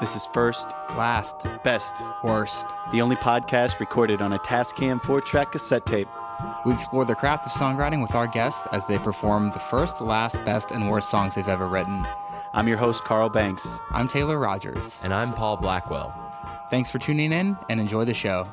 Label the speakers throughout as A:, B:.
A: This is First,
B: Last,
A: Best,
B: worst.
A: the only podcast recorded on a Tascam 4 track cassette tape.
B: We explore the craft of songwriting with our guests as they perform the first, last, best, and worst songs they've ever written.
A: I'm your host, Carl Banks.
B: I'm Taylor Rogers.
C: And I'm Paul Blackwell.
B: Thanks for tuning in and enjoy the show.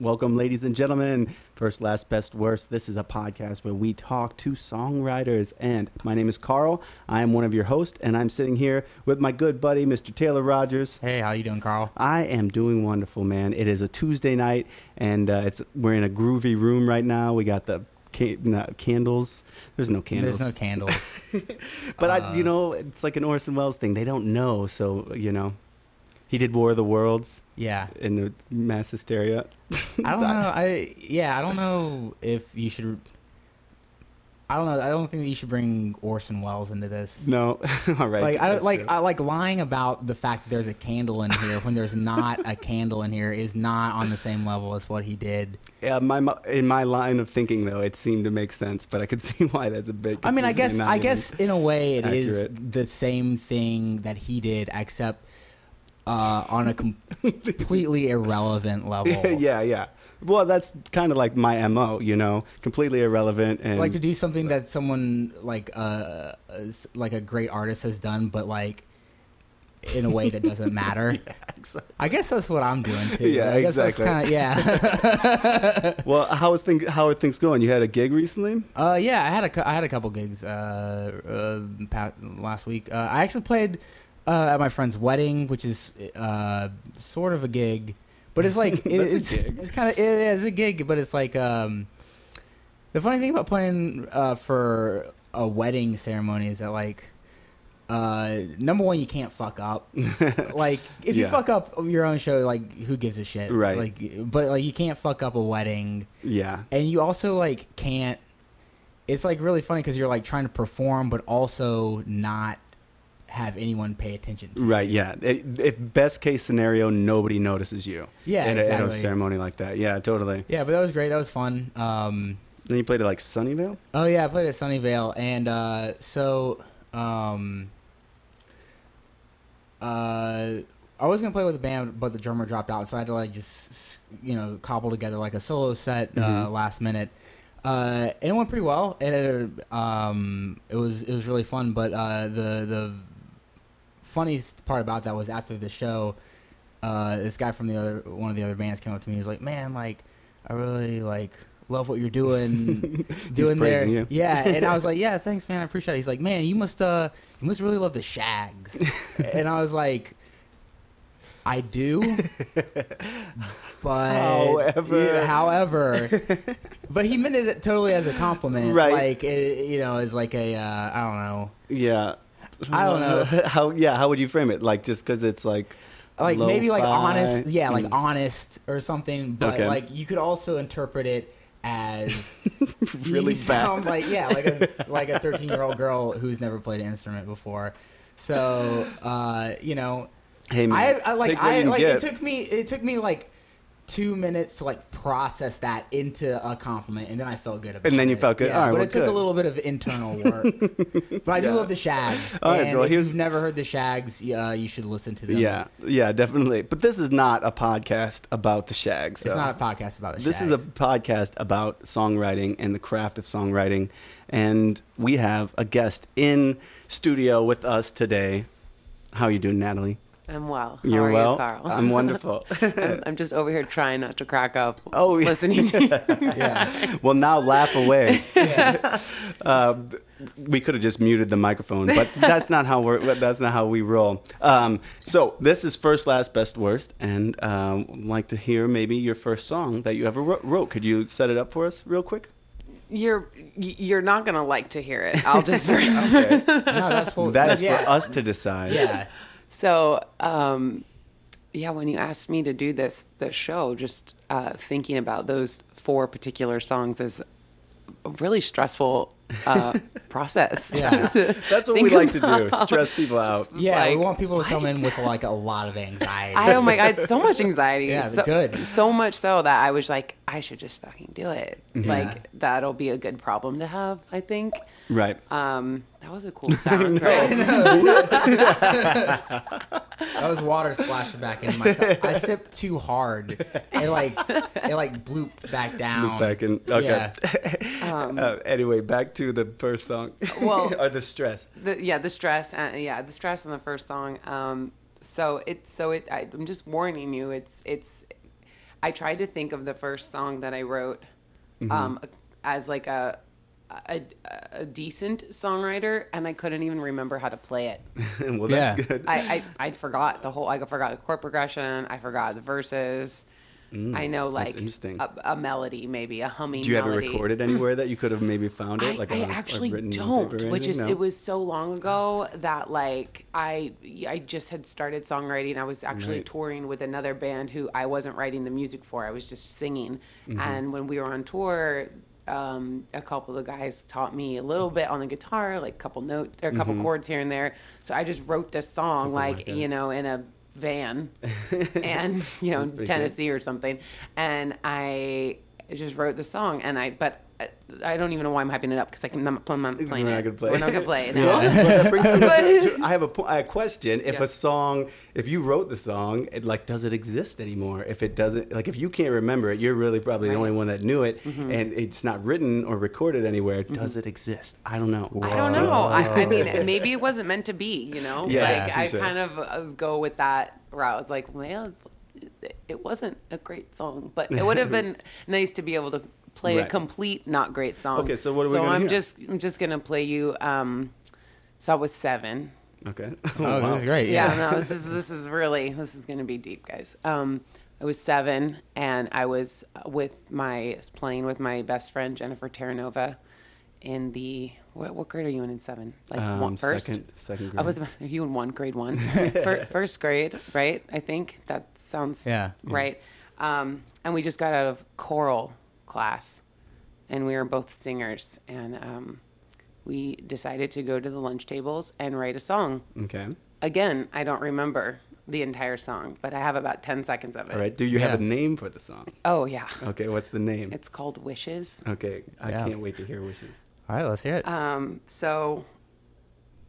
A: Welcome, ladies and gentlemen. First, last, best, worst. This is a podcast where we talk to songwriters. And my name is Carl. I am one of your hosts, and I'm sitting here with my good buddy, Mr. Taylor Rogers.
B: Hey, how you doing, Carl?
A: I am doing wonderful, man. It is a Tuesday night, and uh, it's we're in a groovy room right now. We got the ca- no, candles. There's no candles.
B: There's no candles.
A: But I, you know, it's like an Orson Welles thing. They don't know, so you know, he did War of the Worlds
B: yeah.
A: in the mass hysteria.
B: I don't know. I yeah, I don't know if you should. I don't know. I don't think that you should bring Orson Welles into this.
A: No, all right.
B: Like I don't like
A: true.
B: I like lying about the fact that there's a candle in here when there's not a candle in here is not on the same level as what he did.
A: yeah, my in my line of thinking though, it seemed to make sense, but I could see why that's a big
B: I mean, I guess I guess in a way it is
A: accurate.
B: the same thing that he did, except uh, on a com- completely irrelevant level.
A: yeah, yeah. Well, that's kind of like my mo, you know, completely irrelevant and
B: Like to do something that someone like uh, like a great artist has done, but like in a way that doesn't matter.
A: exactly.
B: I guess that's what I'm doing too.
A: Yeah,
B: I guess
A: exactly.
B: that's kind of yeah.
A: Well, how is thing, how are things going? You had a gig recently?
B: Uh, yeah, I had a I had a couple gigs uh, uh pa- last week. Uh, I actually played uh, at my friend's wedding, which is uh sort of a gig, but it's like it, it's it's kind of it is a gig, but it's like um the funny thing about playing uh for a wedding ceremony is that like. Uh, number one, you can't fuck up. like, if you fuck up your own show, like, who gives a shit?
A: Right.
B: Like, but like, you can't fuck up a wedding
A: Yeah.
B: and you also like can't it's like really funny because you're like trying to perform but also not have anyone pay attention to.
A: Right, yeah. If best case scenario, nobody notices you.
B: Yeah,
A: in a, in a ceremony like that. Yeah, totally.
B: yeah but that was great that was fun um
A: Then you played at like Sunnyvale.
B: oh yeah i played at sunnyvale and uh so um uh i was gonna play with the band but the drummer dropped out so i had to like just you know cobble together like a solo set uh
A: Mhm.
B: last minute uh, and it went pretty well. And it, um, it was it was really fun. But uh, the the funniest part about that was after the show, uh, this guy from the other one of the other bands came up to me. He was like, "Man, like, I really like love what you're doing, doing there."
A: you.
B: Yeah, and I was like, "Yeah, thanks, man. I appreciate it." He's like, "Man, you must uh, you must really love the Shaggs," and I was like. I do, but
A: However.
B: yeah, however, but he meant it totally as a compliment,
A: Right.
B: Like it, you know, as like a uh, I don't know,
A: Yeah.
B: I don't know.
A: how. Yeah, how would you frame it? Like just because it's like.
B: like maybe like honest, yeah, like
A: Mm.
B: honest or something. But
A: Okay.
B: like you could also interpret it as
A: really bad.
B: sound like yeah, like a like a thirteen year old girl who's never played an instrument before. So uh, you know,
A: Hey man,
B: I, I like I like
A: get.
B: it took me it took me like two minutes to like process that into a compliment, and then I felt good about it.
A: And then you felt good?
B: Yeah,
A: All right,
B: but
A: well,
B: it took
A: good.
B: a little bit of internal work. but I do
A: Yeah.
B: love the Shaggs.
A: All right,
B: and
A: well,
B: if
A: here's-
B: you've never heard the Shaggs, uh, you should listen to them.
A: Yeah, yeah, definitely. But this is not a podcast about the Shaggs.
B: it's not a podcast about the Shaggs.
A: This
B: Shaggs.
A: is a podcast about songwriting and the craft of songwriting. And we have a guest in studio with us today. How are you doing, Natalie?
D: I'm well. How
A: You're
D: are
A: well.
D: you, Carl?
A: I'm wonderful.
D: I'm, I'm just over here trying not to crack up.
A: Oh, yeah.
D: listening to you.
B: yeah.
A: well, now laugh away. uh, we could have just muted the microphone, but that's not how we're. That's not how we roll. Um, so this is first, last, best, worst, and um, I'd like to hear maybe your first song that you ever wrote- wrote. Could you set it up for us real quick?
D: You're you're not gonna like to hear it. I'll just.
A: Okay.
B: No, that's for
A: That is
B: yeah.
A: for us to decide.
B: Yeah.
D: So, um, yeah, when you asked me to do this this show, just uh, thinking about those four particular songs is a really stressful uh, process.
B: Yeah.
A: That's what we like to do: stress people out.
B: Yeah, we want people to come in with like a lot of anxiety.
D: I oh my god, so much anxiety.
B: Yeah,
D: so,
B: good.
D: So much so that I was like, I should just fucking do it.
B: Mm-hmm.
D: Like that'll be a good problem to have. I think.
A: Right.
D: Um, that was a cool sound, right?
B: That was water splashing back in my cup. I sipped too hard. It like it like blooped back down.
A: Bloop Back in. Okay.
B: Yeah.
A: uh, anyway, back to the first song.
D: Well-
A: or the stress.
D: the, yeah, the stress, and yeah, the stress on the first song. Um, so it, so it, I, I'm just warning you. It's, it's. I tried to think of the first song that I wrote,
A: Mm-hmm.
D: um, as like a, a, a decent songwriter, and I couldn't even remember how to play it.
A: well, that's
B: Yeah.
A: good.
D: I, I, I forgot the whole. I forgot the chord progression. I forgot the verses. I know
A: Mm,
D: like
A: interesting.
D: a, a melody, maybe a humming.
A: Do you have it
D: melody.
A: recorded anywhere that you could have maybe found it?
D: I,
A: like
D: I
A: on a- a
D: actually don't, which is
A: No?
D: it was so long ago that like I I just had started songwriting. I was actually
A: Right.
D: touring with another band who I wasn't writing the music for. I was just singing.
A: Mm-hmm.
D: And when we were on tour, um, a couple of the guys taught me a little bit on the guitar, like a couple notes or a couple chords here and there. So I just wrote this song like
A: like
D: you know in a van and you know
A: That's pretty good.
D: Tennessee or something, and I just wrote the song and I but. I- don't even know why I'm hyping it up because I can, I'm not playing, I'm not playing
A: We're not gonna play
D: We're not gonna play it.
A: Well,
D: No.
A: but that brings me
D: But-
A: to- I have a, a question. If
D: Yeah.
A: a song, if you wrote the song, it, like, does it exist anymore? If it doesn't, like, if you can't remember it, you're really probably the only one that knew it,
D: Mm-hmm.
A: and it's not written or recorded anywhere. Does it exist? I don't know.
D: I don't know. I, I mean, maybe it wasn't meant to be. You know,
A: Yeah,
D: like I
A: touche.
D: kind of uh, go with that route. It's like, well, it wasn't a great song, but it would have been nice to be able to play a complete not great song.
A: Okay, so what are we
D: So
A: gonna
D: I'm
A: hear?
D: just I'm just gonna play you. Um, so I was seven.
A: Okay.
B: Oh,
A: wow.
B: this is great.
D: Yeah,
B: Yeah.
D: no, this is this is really this is gonna be deep, guys. Um, I was seven, and I was with my playing with my best friend Jennifer Terranova in the what, what grade are you in in seven? Like
A: Um,
D: one, first.
A: Second, second grade.
D: I was are you in one grade one, Fir- first grade, right? I think that sounds
B: Yeah.
D: right. Um, and we just got out of choral class, and we were both singers, and um, we decided to go to the lunch tables and write a song.
A: Okay.
D: Again, I don't remember the entire song, but I have about 10 seconds of it.
A: All right. Do you have a name for the song?
D: Oh, yeah.
A: Okay. What's the name?
D: It's called Wishes.
A: okay. I
B: Yeah.
A: can't wait to hear wishes.
B: All right, let's hear it.
D: Um, so,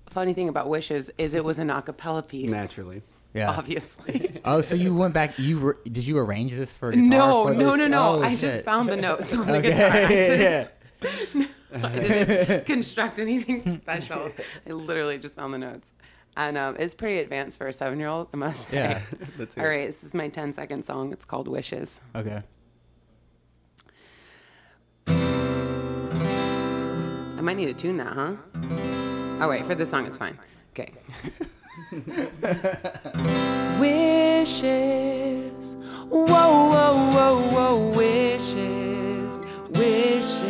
D: funny thing about Wishes is it was an a cappella piece.
A: Naturally.
B: Yeah.
D: Obviously.
B: Oh, so you went back? You re- did you arrange this for guitar?
D: no,
B: for
D: no, no, no.
B: Oh,
D: I
B: shit.
D: just found the notes on the guitar. I
B: Okay.
D: didn't,
B: yeah.
D: I didn't construct anything special. I literally just found the notes. And um, it's pretty advanced for a seven year old, I must say.
B: Yeah.
A: Let's
D: All
A: hear
D: this is my 10 second song. It's called Wishes.
B: Okay.
D: I might need to tune that, huh? Oh, wait, for this song, it's fine. Okay. Wishes. Whoa, whoa, whoa, whoa. Wishes. Wishes.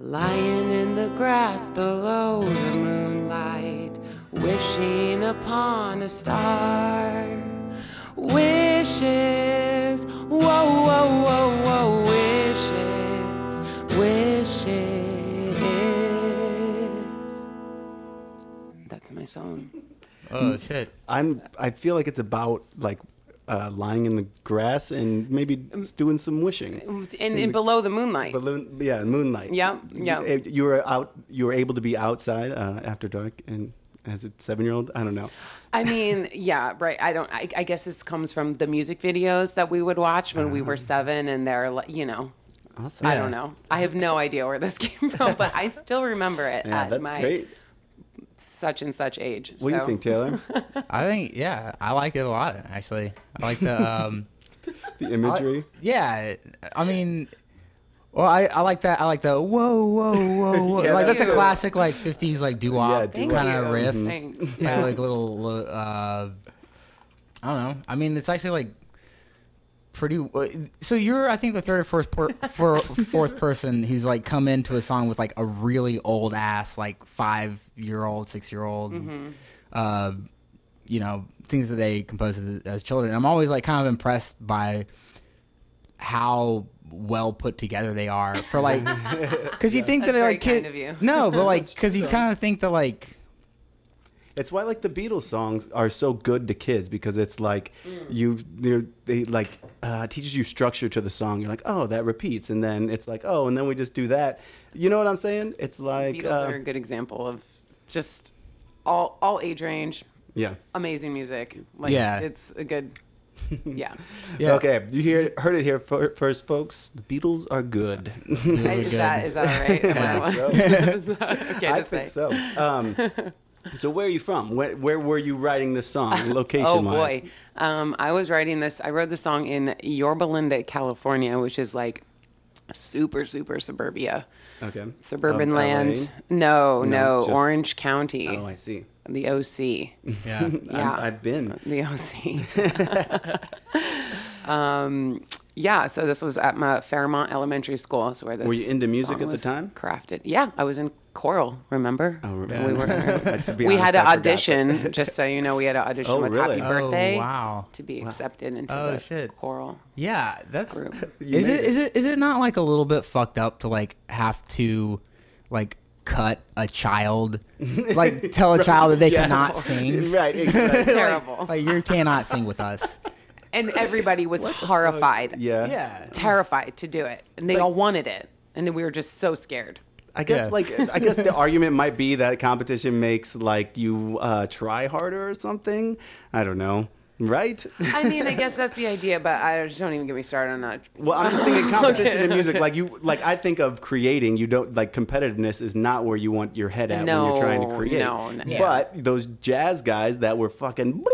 D: Lying in the grass below the moonlight, wishing upon a star. Wishes. Whoa, whoa, whoa, whoa. Wishes. Wishes. My song.
B: Oh shit.
A: I'm. I feel like it's about like uh, lying in the grass and maybe doing some wishing.
D: And, and below the moonlight.
A: Balloon, yeah, moonlight.
D: Yeah, yeah.
A: You, you were out. You were able to be outside uh, after dark, and as a seven-year-old, I don't know.
D: I mean, yeah, right. I don't. I, I guess this comes from the music videos that we would watch when we were seven, and they're like, you know,
A: Awesome.
D: I
B: Yeah.
D: don't know. I have no idea where this came from, but I still remember it
A: Yeah,
D: at
A: that's
D: my
A: great.
D: Such and such age.
A: What do you think, Taylor?
B: I think yeah, I like it a lot actually. I like the um
A: the imagery.
B: yeah, I mean well, I, I like that. I like the whoa, whoa, whoa, whoa.
A: Yeah,
B: like that's a classic like '50s like doo
A: Yeah,
B: wop
A: doo-wop.
B: kind
D: Thank
B: of
D: you.
B: riff.
D: Thanks.
B: Yeah,
D: Yeah.
B: like little. Uh, I don't know. I mean, it's actually like pretty. uh, So you're, I think, the third or fourth, per, for, fourth person who's like come into a song with like a really old ass, like five year old, six year old,
D: Mm-hmm.
B: uh, you know, things that they composed as, as children. I'm always like kind of impressed by how well put together they are for like because you think that
D: That's
B: like
D: very
B: kid,
D: kind of you.
B: no but like because you kind of think that like
A: It's why like the Beatles songs are so good to kids because it's like
D: Mm.
A: you you they like uh, teaches you structure to the song. You're like, oh, that repeats, and then it's like, oh, and then we just do that. You know what I'm saying? It's like,
D: Beatles
A: uh,
D: are a good example of just all all age range,
A: yeah.
D: amazing music. Like,
B: Yeah.
D: it's a good. Yeah,
B: yeah
A: Okay, you hear heard it here fir- first, folks. The Beatles are good.
D: is that is that all right?
B: Yeah.
A: So,
D: okay
A: I think
D: say.
A: so. Um, so where are you from? Where, where were you writing this song, location
D: Oh
A: wise?
D: boy, um, I was writing this. I wrote the song in Yorba Linda, California, which is like super super suburbia,
A: Okay.
D: suburban
A: Of
D: land.
A: LA?
D: No,
A: No,
D: no,
A: just-
D: Orange County,
A: Oh, I see.
D: the OC.
B: yeah
D: Yeah.
A: I'm, I've been.
D: the OC. um, yeah, so this was at my Fairmont Elementary School. That's where this.
A: Were you into music
D: song
A: at the
D: was
A: time?
D: Crafted. Yeah, I was in choral. Remember?
A: Oh,
B: Yeah.
A: we
D: We were.
A: were.
D: we had to audition. just so you know, we had to audition
A: Oh,
D: with
A: really?
D: Happy
B: Oh,
D: Birthday
B: wow.
D: to be accepted into
B: Oh,
D: the
B: shit.
D: choral
B: yeah that's
D: group.
B: Is
A: made
B: it is it is it not like a little bit fucked up to like have to like cut a child like tell a child that they
A: Yeah.
B: cannot sing
A: Right. Exactly.
D: Terrible.
B: like you cannot sing with us
D: And everybody was horrified.
A: yeah.
B: yeah
D: Terrified to do it, and they all wanted it, and then we were just so scared.
A: I guess
B: Yeah.
A: like I guess the argument might be that competition makes like you uh, try harder or something. I don't know. Right?
D: I mean, I guess that's the idea, but I just don't even get me started on that.
A: Well, I'm just thinking competition in music. Like you, like I think of creating. You don't like competitiveness is not where you want your head at when you're trying to create.
D: no, no. Yeah.
A: But those jazz guys that were fucking,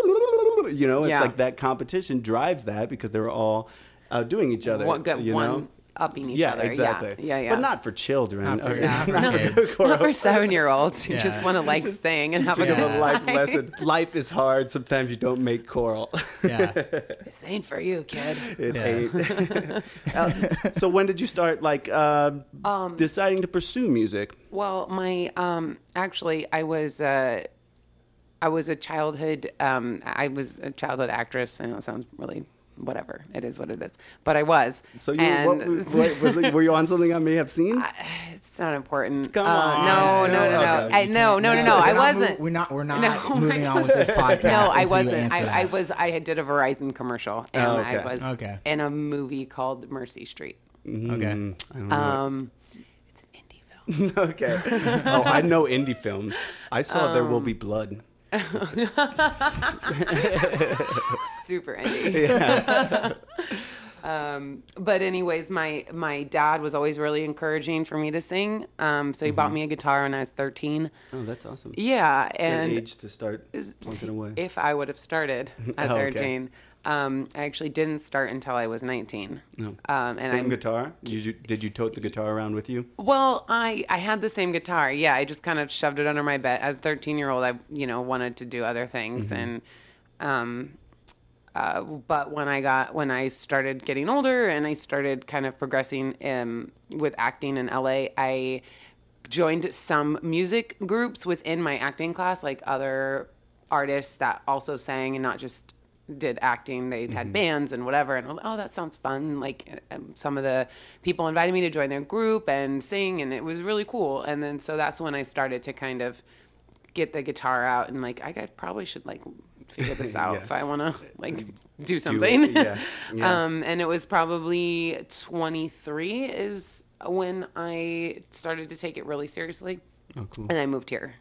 A: you know, it's
D: Yeah.
A: like that competition drives that because they were all outdoing each other.
D: One, good,
A: you
D: one
A: know?
D: Upping each
A: yeah,
D: other.
A: exactly.
D: Yeah, yeah, yeah.
A: But not for children.
B: Not for-
A: or-
B: not for
A: not for
D: Not for seven-year-olds who
B: Yeah.
D: just want to like sing and have a
A: Give
D: good
A: them
B: Yeah.
A: a life
D: time.
A: lesson. Life is hard. Sometimes you don't make choral.
B: yeah
D: This ain't for you, kid.
A: It
B: Yeah.
A: ain't. So when did you start like uh,
D: Um,
A: deciding to pursue music?
D: Well, my um, actually, I was uh, I was a childhood um, I was a childhood actress. I know it sounds really whatever. It is what it is, but I was.
A: So you
D: and
A: what, what, was it, were you on something I may have seen?
D: it's not important.
A: Come
D: Uh,
A: on.
D: No, no, no, no.
A: Okay.
D: I, no, no, no, no. I
B: We're not
D: wasn't.
B: mo- we're not we're not
D: No,
B: moving on with this podcast
D: No, I wasn't. I, I was. I did a Verizon commercial, and
A: Oh, okay.
D: I was
B: Okay.
D: in a movie called Mercy Street.
B: okay
A: Mm, I don't.
D: Um, it's an indie film.
A: okay. Oh, I know indie films. I saw There Will
D: Um,
A: Be Blood.
D: Super indie. um, but anyways, my my dad was always really encouraging for me to sing. Um, so he
A: Mm-hmm.
D: bought me a guitar when I was thirteen.
A: Oh, that's awesome.
D: Yeah,
A: Good
D: and
A: age to start plunking away.
D: if I would have started at
A: Oh, okay.
D: 13, um, I actually didn't start until I was 19.
A: No.
D: Um, and
A: Same
D: I,
A: guitar? Did you, did you tote the guitar around with you?
D: Well, I I had the same guitar. Yeah, I just kind of shoved it under my bed. As a 13 year old, I you know wanted to do other things, and um, uh, but when I got when I started getting older and I started kind of progressing um, with acting in LA, I joined some music groups within my acting class, like other artists that also sang and not just did acting. They had bands and whatever. And like, oh, that sounds fun. Like um, some of the people invited me to join their group and sing, and it was really cool. And then so that's when I started to kind of get the guitar out and like I probably should like figure this out
A: Yeah.
D: if I want to like do something.
A: yeah, yeah.
D: um, and it was probably 23 is when I started to take it really seriously.
A: Oh, cool.
D: And I moved here.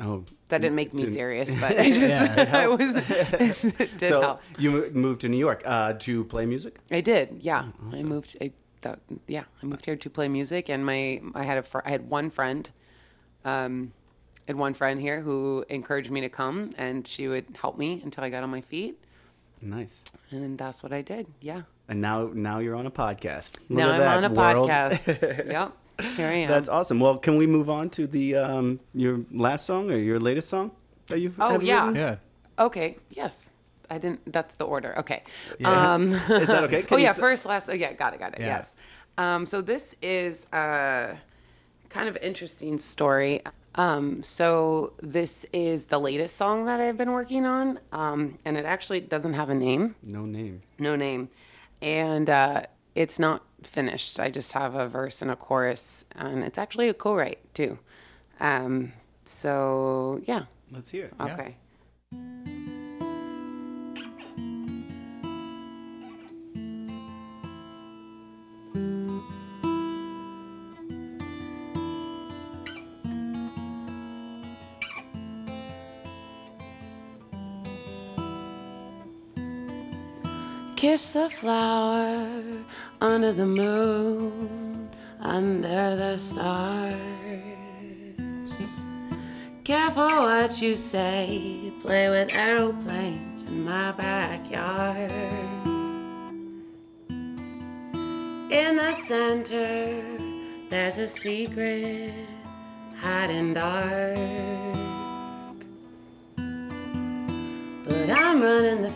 A: Oh,
D: That didn't make me
A: Didn't-
D: serious, but I just
B: Yeah,
D: it was it did
A: so
D: help.
A: you moved to New York uh, to play music?
D: I did, yeah. I moved. I thought, yeah, I moved here to play music, and my I had a fr- I had one friend, um, I had one friend here who encouraged me to come, and she would help me until I got on my feet,
A: Nice.
D: and that's what I did. Yeah.
A: And now, now you're on a podcast. Look
D: now
A: at
D: I'm
A: that,
D: on a
A: world.
D: podcast. yep. Here I am.
A: That's awesome. Well, can we move on to the um, your last song or your latest song that you've
D: Oh,
A: have
D: yeah.
A: written?
B: yeah
D: Okay. Yes. I didn't. That's the order. Okay.
B: Yeah.
D: Um,
A: Is that okay? Can
D: oh yeah.
A: s-
D: First, last. Oh, yeah. Got it. Got it.
B: Yeah.
D: Yes. Um, so this is a kind of interesting story. Um, so this is the latest song that I've been working on, um, and it actually doesn't have a name
A: No name.
D: no name. And uh, it's not finished. I just have a verse and a chorus, and it's actually a co-write too. Um, so yeah,
A: Let's hear it.
D: okay. Kiss a flower under the moon, under the stars. Careful what you say, play with aeroplanes in my backyard. In the center, there's a secret hiding dark. But I'm running the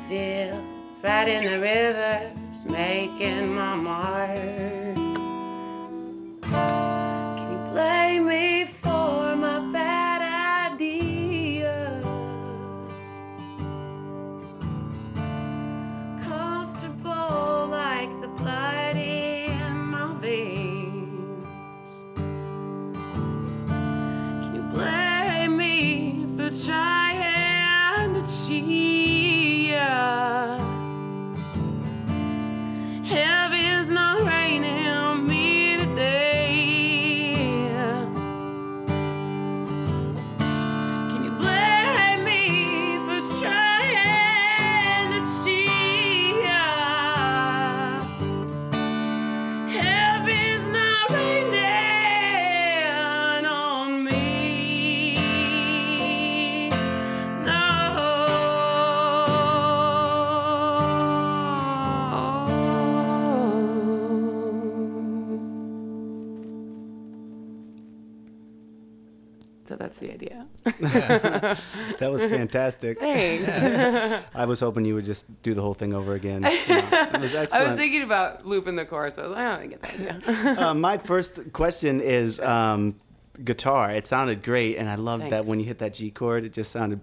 D: fields, riding the rivers, making my mark.
A: That was fantastic.
D: Thanks.
A: I was hoping you would just do the whole thing over again. No, it was
D: I was thinking about looping the chorus. I was like, I don't get that idea.
A: uh, my first question is um, guitar. It sounded great, and I loved that when you hit that G chord, it just sounded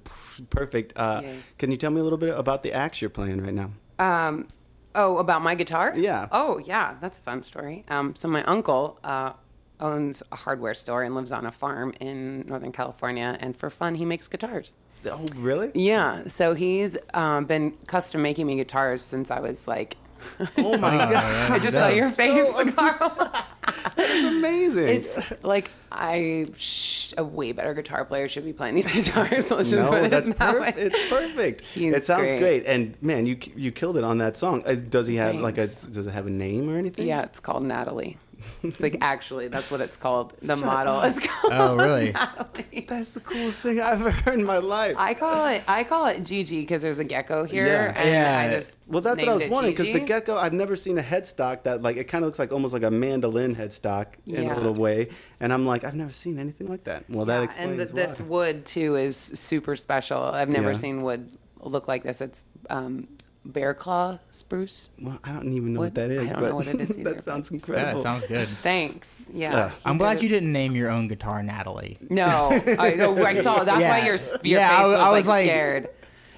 A: perfect. Uh, can you tell me a little bit about the axe you're playing right now?
D: Um, oh, about my guitar?
A: Yeah.
D: Oh, yeah, that's a fun story. Um, so my uncle uh, owns a hardware store and lives on a farm in Northern California, and for fun, he makes guitars.
A: Oh, really?
D: Yeah, so he's um, been custom making me guitars since I was like.
A: Oh my god,
D: I just saw your face, Carl.
A: that's amazing.
D: It's like I, sh- a way better guitar player should be playing these guitars. Let's just put
A: no,
D: it
A: that's
D: that
A: perfect.
D: way.
A: It's perfect.
D: He's
A: it sounds
D: great.
A: great. and man, you you killed it on that song. Does he have like a? Does it have a name or anything?
D: Yeah, it's called Natalie. It's like actually, that's what it's called. The model is called
B: Oh, really?
D: Natalie.
A: That's the coolest thing I've ever heard in my life.
D: I call it I call it Gigi because there's a gecko here,
A: Yeah.
D: and
B: Yeah.
D: I just
A: Well, that's what I was
D: it
A: wondering because the gecko. I've never seen a headstock that like it kind of looks like almost like a mandolin headstock in
D: Yeah.
A: a little way, and I'm like, I've never seen anything like that. Well, that
D: Yeah,
A: explains
D: and th-
A: why.
D: this wood too is super special. I've never
A: Yeah.
D: seen wood look like this. It's um, bear claw spruce.
A: Well, I don't even know
D: Wood?
A: what that is,
D: I don't
A: but
D: know what it is either,
A: that sounds
B: Yeah,
A: incredible.
B: it sounds good.
D: Thanks. Yeah,
A: Ugh.
D: he
B: I'm
D: did
B: glad
D: it.
B: you didn't name your own guitar Natalie.
D: No, I, no, I saw. That's why your your
B: Yeah, I
D: face
B: was-
D: was,
B: I was
D: like,
B: like-
D: scared.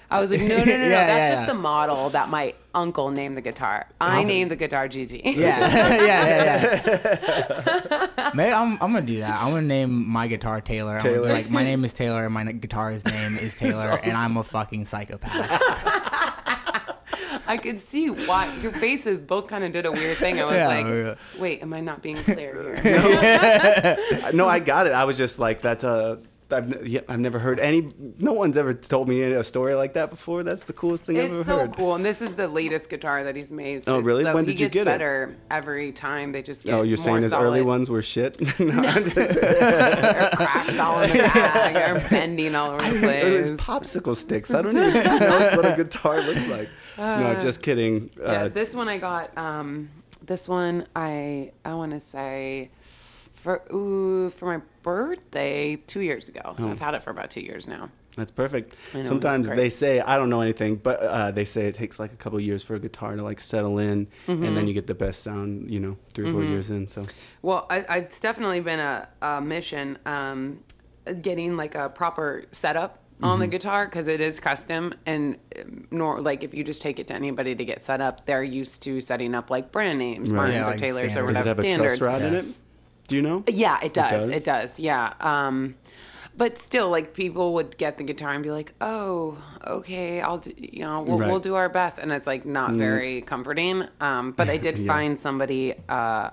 D: I was like, no, no, no, no.
B: Yeah,
D: that's
B: yeah,
D: just
B: yeah.
D: the model that my uncle named the guitar. I named the guitar Gigi.
B: Yeah, yeah, yeah, yeah. Maybe I'm, I'm gonna do that. I'm gonna name my guitar Taylor. I'm gonna be like, my name is Taylor, and my guitar's name is Taylor, and I'm a fucking psychopath.
D: I could see why your faces both kind of did a weird thing. I was
B: Yeah,
D: like,
B: yeah.
D: wait, am I not being clear here?
A: no, I got it. I was just like, that's a. I've, yeah, I've never heard any. No one's ever told me a story like that before. That's the coolest thing I've ever heard.
D: It's so cool, and this is the latest guitar that he's made.
A: Oh, really?
D: So
A: When did you
D: gets
A: get it?
D: better every time. They just get
A: Oh, you're saying his
D: solid.
A: early ones were shit? no, just-
D: They're cracks all in the bag. They're bending all over the place.
A: It's popsicle sticks. I don't even know what a guitar looks like. no, just kidding. Uh,
D: this one I got. Um, this one I I want to say for ooh for my birthday two years ago.
A: Oh.
D: I've had it for about two years now.
A: That's perfect.
D: Know,
A: Sometimes they say I don't know anything, but uh, they say it takes like a couple years for a guitar to like settle in, and
D: Mm-hmm.
A: then you get the best sound. You know, 3 or 4 years in. So
D: Well, I, it's definitely been a, a mission um, getting like a proper setup on the guitar because it is custom and um, nor like if you just take it to anybody to get set up, they're used to setting up like brand names,
A: Right.
D: Martins
B: Yeah,
D: or
B: like
D: Taylors or
B: standards.
A: Does it
D: whatever
A: have a
D: standards.
A: truss rod in it? Do you know?
D: Yeah, it does.
A: does?
D: It does. Yeah. Um, but still, like people would get the guitar and be like, "Oh, okay, I'll do, you know we'll,
A: Right.
D: we'll do our best," and it's like not very comforting. Um, but I did
A: Yeah.
D: find somebody, uh,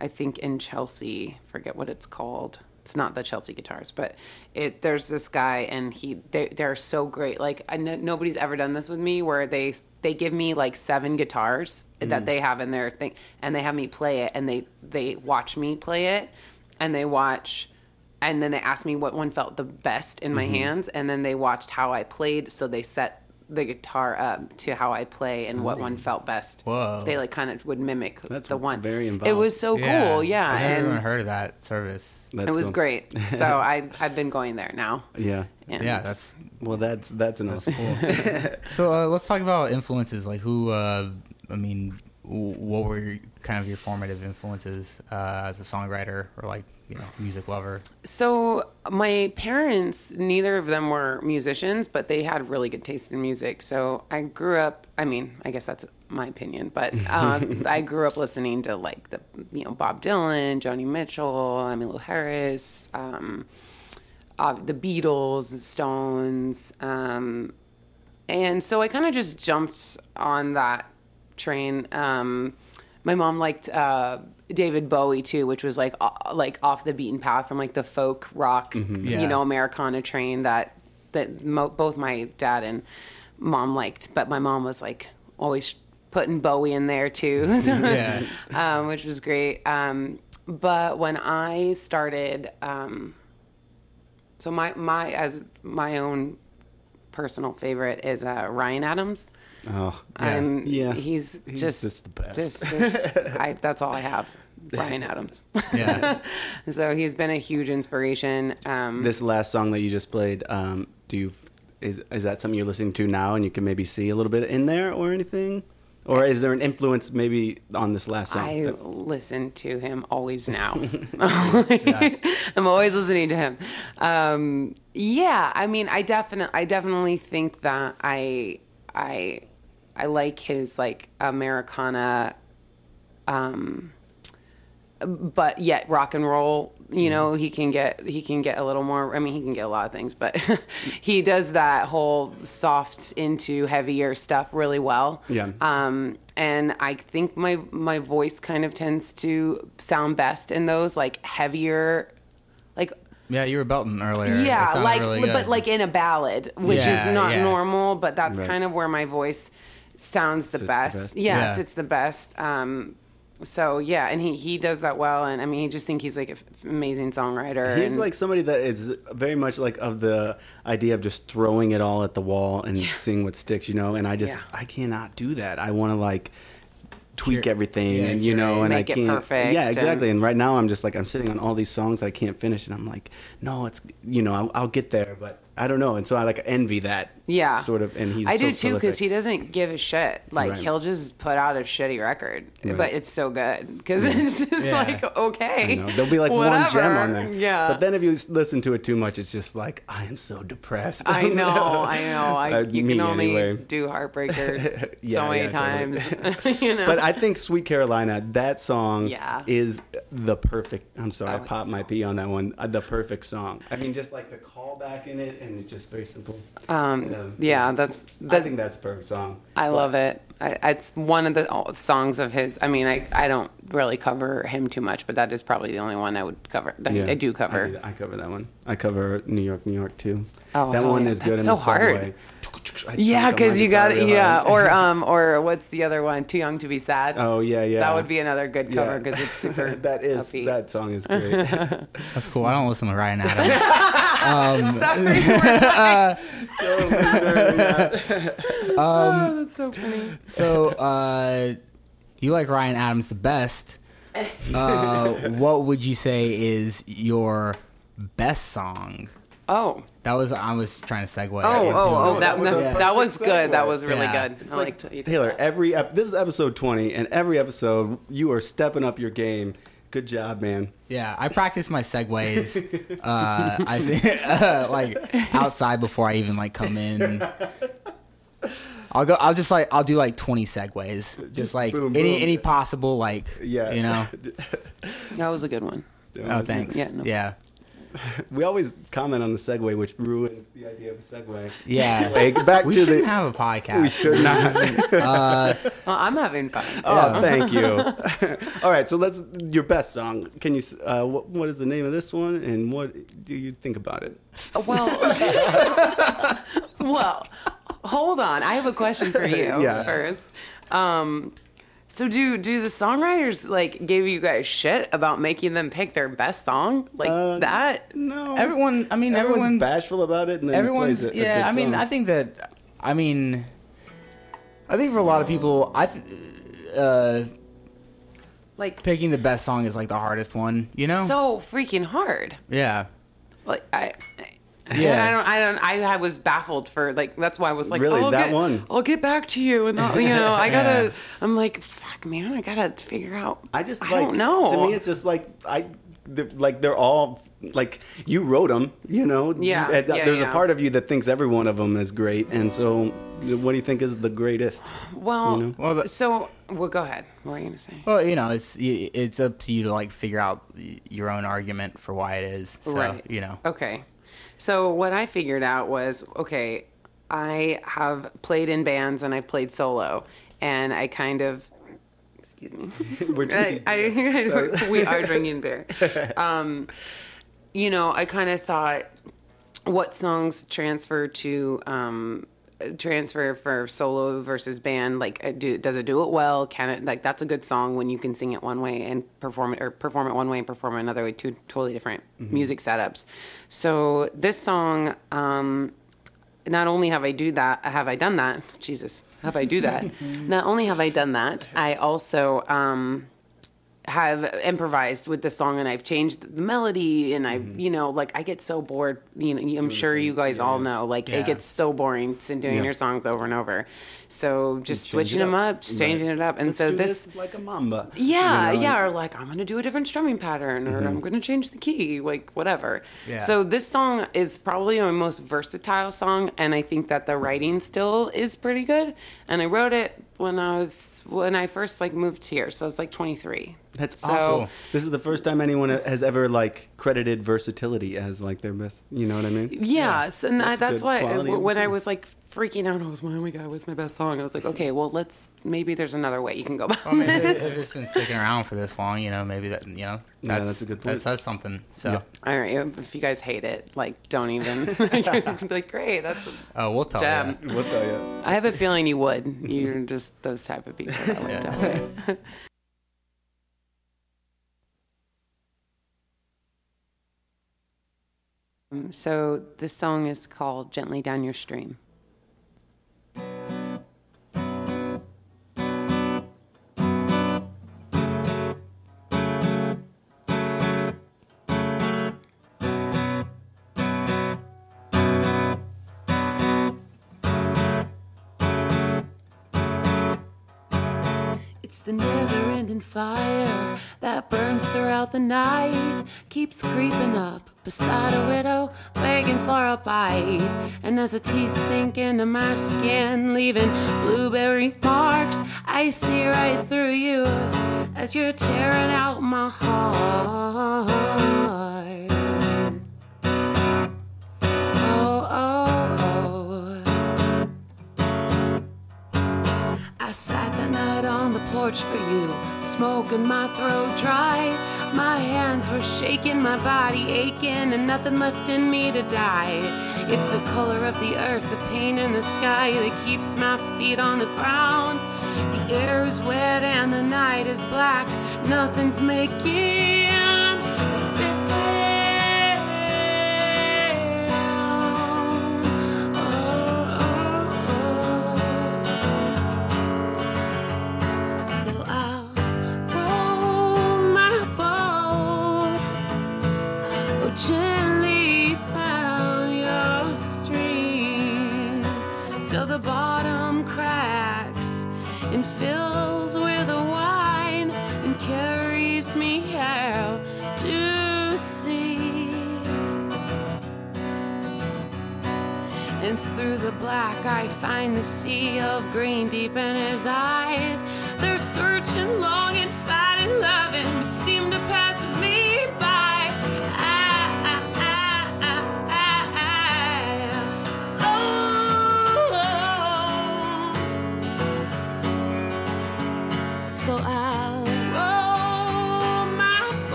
D: I think in Chelsea, forget what it's called. It's not the Chelsea guitars, but it. There's this guy, and he they, they're so great. Like I kn- nobody's ever done this with me, where they they give me like seven guitars that they have in their thing, and they have me play it, and they they watch me play it, and they watch and then they asked me what one felt the best in
A: Mm-hmm.
D: my hands and then they watched how i played so they set the guitar up to how i play and what one felt best
B: Whoa.
D: they like kind of would mimic
A: That's
D: the one
A: very involved.
D: it was so cool yeah
B: I've never even
D: and
B: heard of that service.
A: That's
D: it was
A: cool.
D: great so i i've been going there now
A: Yeah.
D: and
B: Yeah, that's
A: Well, that's that's enough.
B: so. Uh, let's talk about influences. Like who? Uh, I mean, w- what were your, kind of your formative influences uh, as a songwriter or like you know music lover?
D: So my parents, neither of them were musicians, but they had really good taste in music. So I grew up. I mean, I guess that's my opinion, but um, I grew up listening to like the you know Bob Dylan, Joni Mitchell, Emmylou Harris, um, uh, the Beatles, the Stones, um, and so I kind of just jumped on that train. Um, my mom liked uh, David Bowie too, which was like uh, like off the beaten path from like the folk rock,
B: Yeah.
D: you know, Americana train that that mo- both my dad and mom liked. But my mom was like always putting Bowie in there too, So-
B: Yeah.
D: um, which was great. Um, but when I started, um, so my my as my own personal favorite is uh, Ryan Adams.
A: Oh,
D: I'm,
A: Yeah.
D: he's,
A: He's
D: just,
A: just the best.
D: just- just- I, that's all I have. Brian Adams.
B: Yeah.
D: so he's been a huge inspiration. Um,
A: this last song that you just played, um, do you is is that something you're listening to now, and you can maybe see a little bit in there or anything, or is there an influence maybe on this last song?
D: I
A: that-
D: listen to him always now. I'm always listening to him. Um, yeah, I mean, I definitely, I definitely think that I, I, I like his like Americana, um, but yet rock and roll. You know, he can get he can get a little more. I mean, he can get a lot of things, but he does that whole soft into heavier stuff really well.
A: Yeah.
D: Um, and I think my my voice kind of tends to sound best in those like heavier, like
B: Yeah, you were belting earlier.
D: Yeah, like
B: really
D: but like in a ballad, which
B: Yeah,
D: is not
B: yeah.
D: normal, but that's
A: Right.
D: kind of where my voice sounds the
A: Sits the
D: best.
A: best.
D: Yes,
B: Yeah.
D: it's the best. Um, so yeah, and he he does that well, and I mean, I just think he's like an amazing songwriter.
A: He's
D: and-
A: like somebody that is very much like of the idea of just throwing it all at the wall and seeing what sticks, you know. And I just
D: Yeah.
A: I cannot do that. I want to like tweak everything
B: yeah,
A: and you know and I can't
D: perfect
A: yeah exactly
D: and-
A: and right now I'm just like I'm sitting on all these songs I can't finish and I'm like no it's you know I'll, I'll get there but I don't know and so I like envy that
D: yeah,
A: sort of and he's
D: I
A: so
D: do too because he doesn't give a shit. Like
A: Right.
D: he'll just put out a shitty record,
A: Right.
D: but it's so good because it's just
B: Yeah.
D: like okay,
A: I know. There'll be like one gem on
D: whatever.
A: there.
D: Yeah,
A: But then if you listen to it too much, it's just like I am so depressed.
D: I know, I know. I,
A: Uh,
D: you can only
A: anyway.
D: do Heartbreaker
A: Yeah,
D: so many
A: yeah,
D: times.
A: totally.
D: you know.
A: But I think Sweet Carolina, that song
D: Yeah.
A: is the perfect. I'm sorry,
D: Oh,
A: I
D: it's
A: popped my
D: so-
A: pee on that one. Uh, the perfect song. I mean, just like the callback in it, and it's just very simple.
D: um,
A: Yeah.
D: yeah, that's
A: I think that's the perfect song.
D: I
A: But-
D: love it. I, it's one of the songs of his. I mean, I I don't really cover him too much, but that is probably the only one I would cover. That
A: Yeah,
D: I do cover.
A: I, I cover that one. I cover New York, New York too.
D: Oh,
A: that one
D: yeah.
A: is good
D: That's
A: in
D: so
A: the
D: hard.
A: subway. I
D: yeah,
A: chunk on my
D: because you got
A: real
D: yeah, or um, or what's the other one? Too young to be sad.
A: Oh yeah, yeah.
D: That would be another good cover
A: Yeah.
D: because it's super.
A: that is
D: upbeat.
A: that song is great.
B: That's cool. I don't listen to Ryan Adams.
D: oh, that's so funny.
B: so, uh, you like Ryan Adams the best. Uh, what would you say is your best song?
D: Oh,
B: That was I was trying to segue.
D: oh,
B: into-
D: oh, oh! That
A: That was a
D: that, that was
A: perfect
D: good. That was really
B: Yeah.
D: good.
A: It's
D: I
A: like
D: liked
A: Taylor.
D: that.
A: Every ep- this is episode twenty, and every episode you are stepping up your game Good job, man.
B: Yeah, I practice my segues. uh, I think uh, like outside before I even like come in. I'll go. I'll just like I'll do like twenty segues, just, like
A: boom,
B: any
A: boom.
B: any possible like
A: Yeah.
B: you know.
D: That was a good one.
B: Oh, thanks.
D: Yeah, no.
B: yeah.
A: We always comment on the segue, which ruins the idea of a segue.
B: Yeah.
A: Like, back
B: We
A: to
B: shouldn't
A: the.
B: have a podcast.
A: we should not.
B: Uh,
D: Well, I'm having fun.
A: Oh, thank you. All right, so let's your best song. Can you? Uh, what, what is the name of this one, and what do you think about it?
D: Well, well, hold on. I have a question for you
A: Yeah.
D: first. Um, so do do the songwriters like give you guys shit about making them pick their best song like
A: Uh,
D: that?
A: No,
B: everyone. I mean,
A: everyone's
B: everyone.
A: bashful about it, and then
B: Everyone's.
A: plays a, a
B: yeah.
A: good
B: I mean. I think that. I mean, I think for a lot of people, I. Th- uh,
D: Like
B: picking the best song is like the hardest one. You know.
D: so freaking hard.
B: yeah.
D: Like I.
B: Yeah.
D: I don't. I don't. I, I was baffled for like. That's why I was like,
A: Really?
D: Oh, I'll
A: That
D: get,
A: one?
D: I'll get back to you, and I'll, you know, I gotta.
B: Yeah.
D: I'm like, fuck, man, I gotta figure out.
A: I just
D: I
A: like
D: don't know.
A: To me, it's just like I, like they're all like you wrote them. You know.
D: Yeah,
A: And, uh,
D: yeah,
A: There's
D: yeah.
A: a part of you that thinks every one of them is great, and so what do you think is the greatest?
D: well,
A: you know?
B: Well, the-
D: so well, go ahead. What are you gonna say?
B: Well, you know, it's it's up to you to like figure out your own argument for why it is. So,
D: Right.
B: you know.
D: Okay. So what I figured out was okay, I have played in bands and I've played solo, and I kind of. Excuse me.
A: We're drinking
D: I, I, we are drinking beer. Um, you know, I kind of thought what songs transfer to um, transfer for solo versus band. Like, uh, do, does it do it well? Can it like that's a good song when you can sing it one way and perform it or perform it one way and perform it another way. Two totally different music setups. So this song. Um, not only have I do that, have I done that? Jesus, have I do that? not only have I done that, I also um, have improvised with the song and I've changed the melody and I've mm-hmm. you know like I get so bored. You know, I'm sure you guys all know like
B: Yeah.
D: it gets so boring doing
A: Yeah.
D: your songs over and over. So just
A: change
D: switching
A: it
D: them
A: up.
D: up, just changing
A: Right.
D: it up, and
A: Let's
D: so
A: do
D: this
A: like a mamba.
D: yeah,
A: you know?
D: yeah, or like I'm gonna do a different strumming pattern, or I'm mm-hmm. gonna change the key, like whatever.
B: Yeah.
D: So this song is probably my most versatile song, and I think that the writing still is pretty good. And I wrote it when I was when I first like moved here, so I was like 23.
A: That's
D: So-
A: awesome. This is the first time anyone has ever like credited versatility as like their best. You know what I mean?
D: Yes, and
A: That's
D: that's, that's why
A: uh, quality
D: when I was like freaking out, I was, like, oh my god, what's my best song? I was like, okay, well let's maybe there's another way you can go about.
B: I mean, if, if it's been sticking around for this long, you know, maybe that you know
A: Yeah,
B: that's,
A: that's a good
B: that says something. So,
A: Yeah.
D: All right, if you guys hate it, like don't even. like great, that's.
B: oh, we'll tell
D: Jam.
B: you.
A: We'll tell you.
D: I have a feeling you would. You're just those type of people. That would
B: Yeah.
D: definitely. Um, Um, so this song is called "Gently Down Your Stream." Fire that burns throughout the night, keeps creeping up beside a widow, begging for a bite. And as the teeth sink into my skin, leaving blueberry marks, I see right through you as you're tearing out my heart. Oh, oh, oh. I sat that night on the porch for you, smoking my throat dry. My hands were shaking, my body aching, and nothing left in me to die. It's the color of the earth, the pain in the sky that keeps my feet on the ground. The air is wet and the night is black. Nothing's making to see. And through the black, I find the sea of green deep in his eyes. They're searching, longing, fighting, loving, but seem to pass.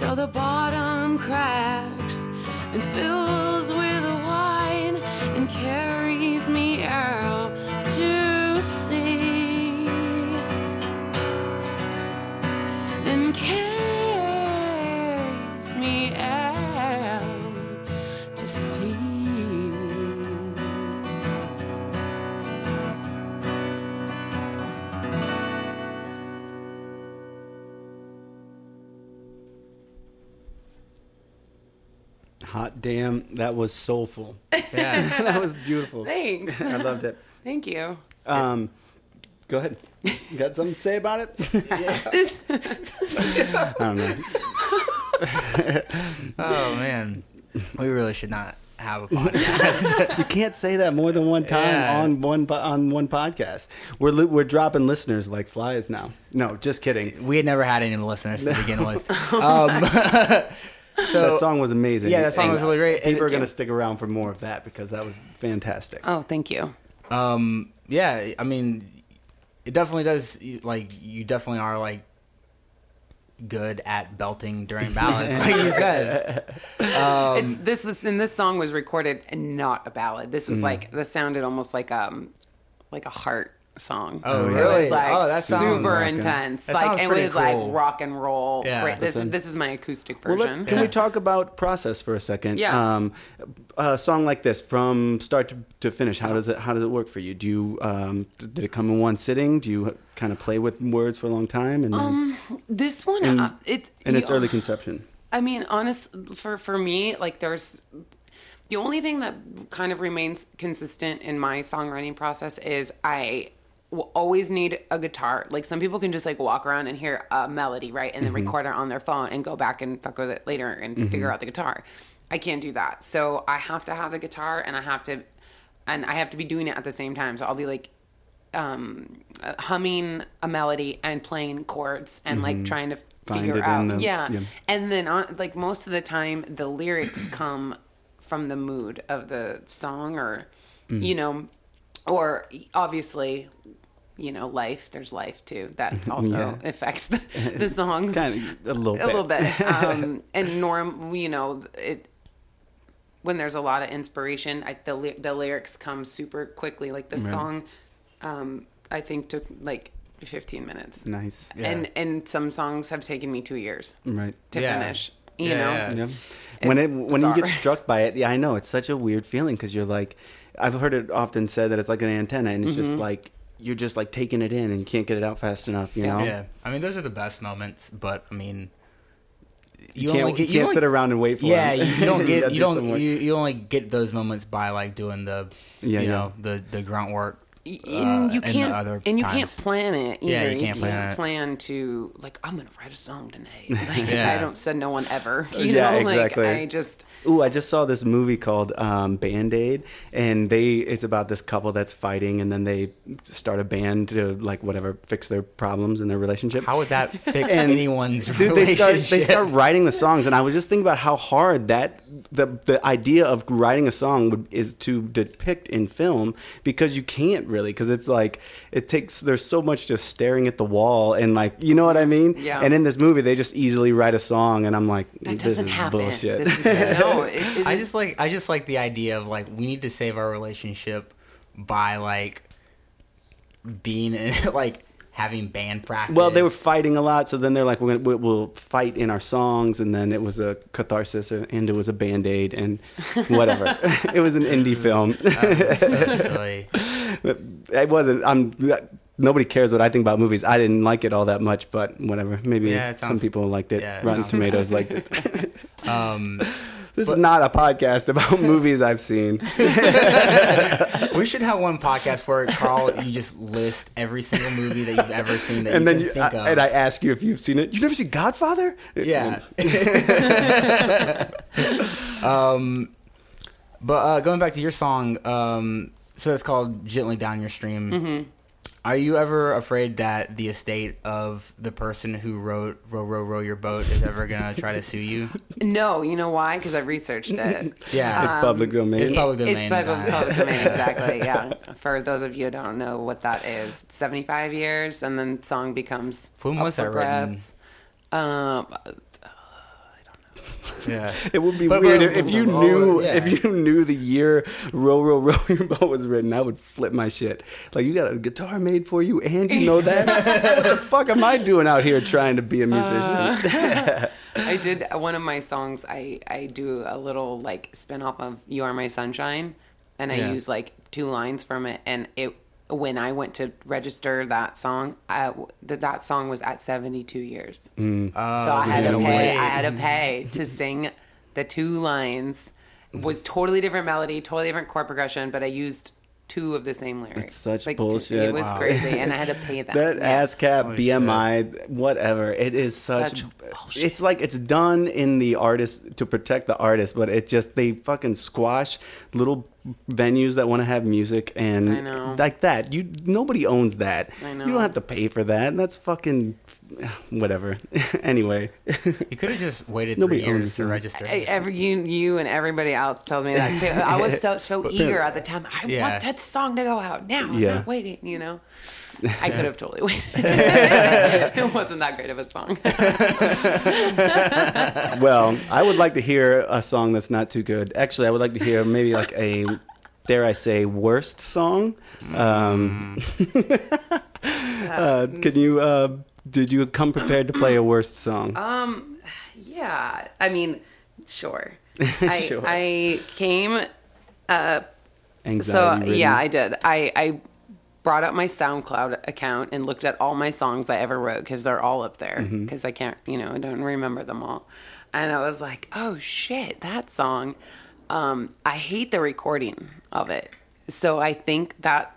D: Till the bottom cracks and fills
A: damn, that was soulful.
B: Yeah.
A: that was beautiful.
D: Thanks.
A: I loved it.
D: Thank you.
A: Um, go ahead. You got something to say about it? I don't know.
B: oh man, we really should not have a podcast.
A: You can't say that more than one time
B: Yeah.
A: on one po- on one podcast. We're li- we're dropping listeners like flies now. No, just kidding.
B: we had never had any listeners to begin with. Um, so
A: that song was amazing.
B: yeah, that song was really great. And
A: People are
B: it-
A: going to stick around for more of that because that was fantastic.
D: Oh, thank you.
B: Um, yeah, I mean, it definitely does. Like, you definitely are like good at belting during ballads, like you said. Um,
D: it's this was and this song was recorded and not a ballad. This was
B: Mm.
D: like this sounded almost like um like a heart song.
B: Oh,
D: It was like
B: Oh, that sounds
D: super
A: like
D: intense.
B: That
D: like
B: sounds
D: it was
B: cool.
D: like rock and roll.
B: Yeah.
D: Great. This
A: That's
D: is this is my acoustic
A: Well,
D: version.
A: let, can we talk about process for a second?
D: Yeah.
A: Um, a song like this, from start to, to finish, how does it how does it work for you? Do you um, did it come in one sitting? Do you kind of play with words for a long time and then,
D: Um, this one,
A: In-
D: uh, it
A: in its
D: you-
A: early conception?
D: I mean, honest for for me, like there's the only thing that kind of remains consistent in my songwriting process is I will always need a guitar. Like some people can just like walk around and hear a melody, right, and then mm-hmm. record it on their phone and go back and fuck with it later and mm-hmm. figure out the guitar. I can't do that, so I have to have the guitar and I have to, and I have to be doing it at the same time. So I'll be like um, uh, humming a melody and playing chords and like mm-hmm. trying to
A: Find
D: figure out.
A: the-
D: yeah.
A: yeah.
D: And then on like most of the time the lyrics come from the mood of the song or you know or obviously you know life there's life too that also
A: Yeah.
D: affects the, the songs
A: Kind of a little
D: a
A: bit.
D: little bit um and norm you know it when there's a lot of inspiration I, the the lyrics come super quickly like the
A: Right.
D: song um i think took like 15 minutes
A: Nice.
B: Yeah.
D: and and some songs have taken me two years
A: Right.
D: to
B: Yeah.
D: finish you
B: Yeah,
D: know
B: yeah.
A: Yeah. When it
D: It's
A: when you get struck by it, yeah, I know it's such a weird feeling because you're like, I've heard it often said that it's like an antenna, and it's just
D: Mm-hmm.
A: like you're just like taking it in, and you can't get it out fast enough. You know,
B: yeah, I mean, those are the best moments, but I mean,
A: you, can't, you can't
B: only-
A: sit around and wait for
B: Yeah, you, you don't get you don't you, you only get those moments by like doing the
A: Yeah,
B: you
A: yeah.
B: know the the grunt work
D: and
B: uh,
D: you can't
B: other
D: and you
B: times.
D: can't plan it either.
B: Yeah, you can't plan it.
D: plan to like I'm gonna write a song tonight. Like
B: Yeah.
D: I don't said no one ever. You
A: Yeah,
D: know,
A: exactly.
D: like I just
A: Ooh, I just saw this movie called um, Band Aid, and they it's about this couple that's fighting, and then they start a band to like whatever fix their problems in their relationship.
B: How would that fix
A: And,
B: anyone's
A: Dude, they start
B: relationship?
A: they start writing the songs, and I was just thinking about how hard that the the idea of writing a song would, is to depict in film because you can't really because it's like it takes there's so much just staring at the wall and like you know what I mean.
D: Yeah.
A: And in this movie, they just easily write a song, and I'm like,
D: that
A: this
D: doesn't
A: is
D: happen.
A: bullshit.
D: This is, no, it, it
B: I just like I just like the idea of like we need to save our relationship by like being like having band practice.
A: Well, they were fighting a lot, so then they're like, we're gonna, we- we'll fight in our songs, and then it was a catharsis, and it was a band aid, and whatever. it was an indie film.
B: That was so silly.
A: It wasn't. I'm. Nobody cares what I think about movies. I didn't like it all that much, but whatever. Maybe
B: Yeah, it
A: some people liked it.
B: yeah, it
A: Rotten
B: sounds-
A: Tomatoes liked it.
B: Um,
A: This
B: But-
A: is not a podcast about movies I've seen.
B: we should have one podcast where Carl, you just list every single movie that you've ever seen that
A: and
B: you
A: then
B: can
A: you,
B: think
A: I,
B: of.
A: and I ask you if you've seen it. You never seen Godfather?
B: Yeah. um, but uh, going back to your song, um, so it's called "Gently Down Your Stream."
D: Mm-hmm.
B: Are you ever afraid that the estate of the person who wrote "Row, row, row your boat" is ever gonna try to sue you?
D: no. You know why? Because I researched it.
B: Yeah,
A: It's public domain.
B: It's public domain.
D: It's public,
B: uh,
D: public domain, exactly. Yeah. For those of you who don't know what that is, 75 years, and then song becomes
B: When was that written?
D: grabs. Um,
B: yeah.
A: It would be
B: But-
A: weird
B: but-
A: if, if you knew
B: yeah.
A: if you knew the year "Row Row Row Your Boat" was written. I would flip my shit. Like you got a guitar made for you, and you know that. what the fuck am I doing out here trying to be a musician?
D: Uh. I did one of my songs. I I do a little like spin off of "You Are My Sunshine," and I
B: Yeah.
D: use like two lines from it. And it when I went to register that song, I, that that song was at 72 years.
B: Oh,
D: so I had
B: you
D: to pay. I had to pay to sing the two lines. Was totally different melody, totally different chord progression, but I used two of the same lyrics.
A: It's such
D: two-
A: bullshit.
D: It was
B: Wow.
D: crazy, and I had to pay them.
A: That
D: Yeah.
A: ASCAP,
B: Holy
A: BMI, whatever. It is such.
D: Such bullshit.
A: it's like it's done in the artist to protect the artist, but it just they fucking squash little venues that want to have music and
D: I know.
A: like that. You nobody owns that.
D: I
A: You don't have to pay for that. And that's fucking whatever. anyway,
B: You could have just waited
A: Nobody
B: three
A: owns
B: years to register.
D: I- Every you, you and everybody else tells me that too. I was so so eager at the time. I
B: Yeah.
D: want that song to go out now. I'm
A: Yeah.
D: not waiting. You know, I could have totally waited. it wasn't that great of a song.
A: well, I would like to hear a song that's not too good. Actually, I would like to hear maybe like a, dare I say, worst song. Um, uh, can you? Uh, did you come prepared to play a worst song?
D: Um, yeah. I mean, sure. I
A: Sure.
D: I came. Uh, so
A: Anxiety.
D: yeah, I did. I I brought up my SoundCloud account and looked at all my songs I ever wrote because they're all up there
A: Mm-hmm.
D: because I can't, you know, I don't remember them all. And I was like, oh shit, that song. Um, I hate the recording of it. So I think that,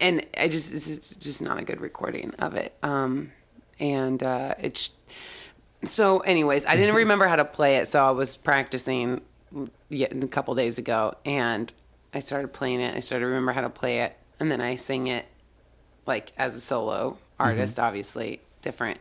D: and I just, it's just not a good recording of it. Um, and uh, it's, so anyways, I didn't remember how to play it. So I was practicing yet a couple days ago and I started playing it. I started to remember how to play it. And then I sing it like as a solo artist, obviously different.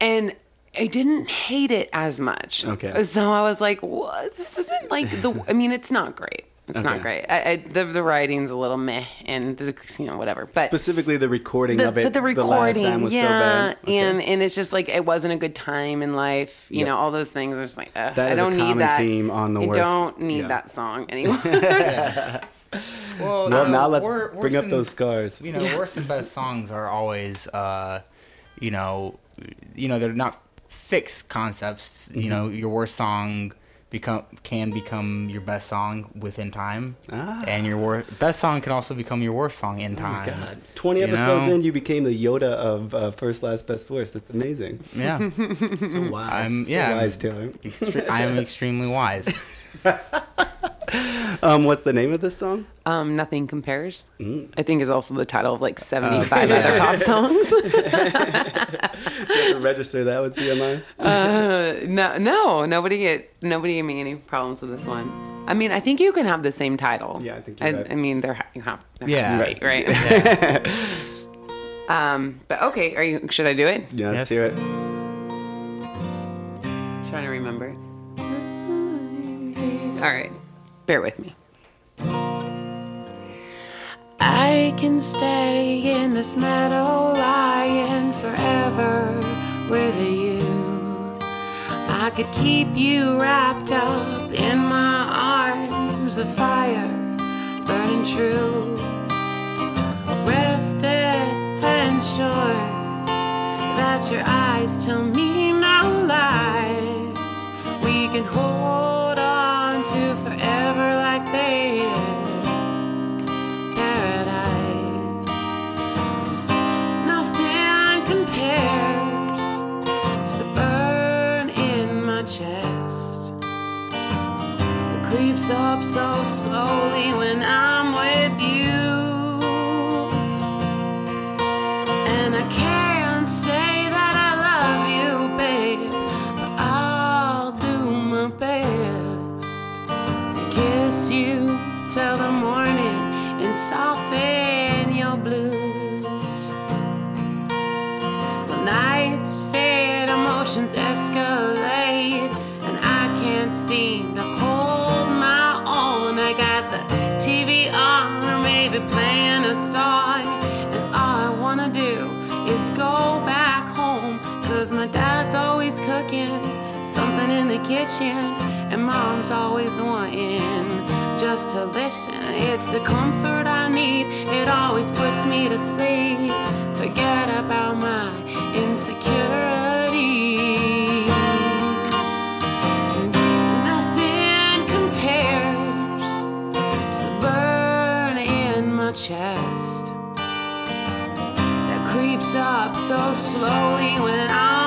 D: And I didn't hate it as much.
A: Okay.
D: So I was like, what? This isn't like the, I mean, it's not great. It's
A: Okay.
D: not great. I, I, the, the writing's a little meh and the, you know, whatever. But
A: Specifically, the recording
D: the,
A: of it.
D: the, the
A: last
D: recording,
A: time was
D: yeah,
A: so bad. Okay.
D: and and it's just like it wasn't a good time in life. You
A: Yep.
D: know, all those things. I was like,
A: That
D: I don't
A: common
D: need that.
A: theme on the
D: I
A: worst-
D: don't need
A: yeah.
D: that song anymore.
B: well,
A: well,
B: no,
A: now let's
B: wor-
A: bring
B: worse
A: up
B: than-
A: those scars.
B: you know, worst and best songs are always, uh, you know, you know, they're not fixed concepts. You know, your worst song become can become your best song within time,
A: Ah.
B: and your wor- best song can also become your worst song in time.
A: Twenty
B: You
A: episodes
B: know?
A: in, you became the Yoda of uh, first, last, best, worst. That's amazing.
B: Yeah,
A: So wise.
B: I'm-
A: So
B: yeah, I'm-
A: wise, Taylor.
B: Extre- I am extremely wise.
A: um, what's the name of this song?
D: Um, Nothing Compares.
A: Mm.
D: I think is also the title of like
A: Oh,
D: 75 other pop songs.
A: Do you have to register that with BMI?
D: uh, no, no, nobody get nobody gave me any problems with this one. I mean, I think you can have the same title.
A: Yeah, I think you're
D: I,
A: right.
D: I mean, they're you have there
B: Yeah.
D: has to be, right. um, but okay, are you? Should I do it?
A: Yeah, let's
B: Yes.
A: hear it.
D: trying to remember. All right, bear with me. I can stay in this meadow lying forever with you. I could keep you wrapped up in my arms of fire, burning true. Rested and sure that your eyes tell me no lies. We can hold so slowly when I'm cooking something in the kitchen, and mom's always wanting just to listen. It's the comfort I need, it always puts me to sleep. Forget about my insecurity. Nothing compares to the burn in my chest that creeps up so slowly when I'm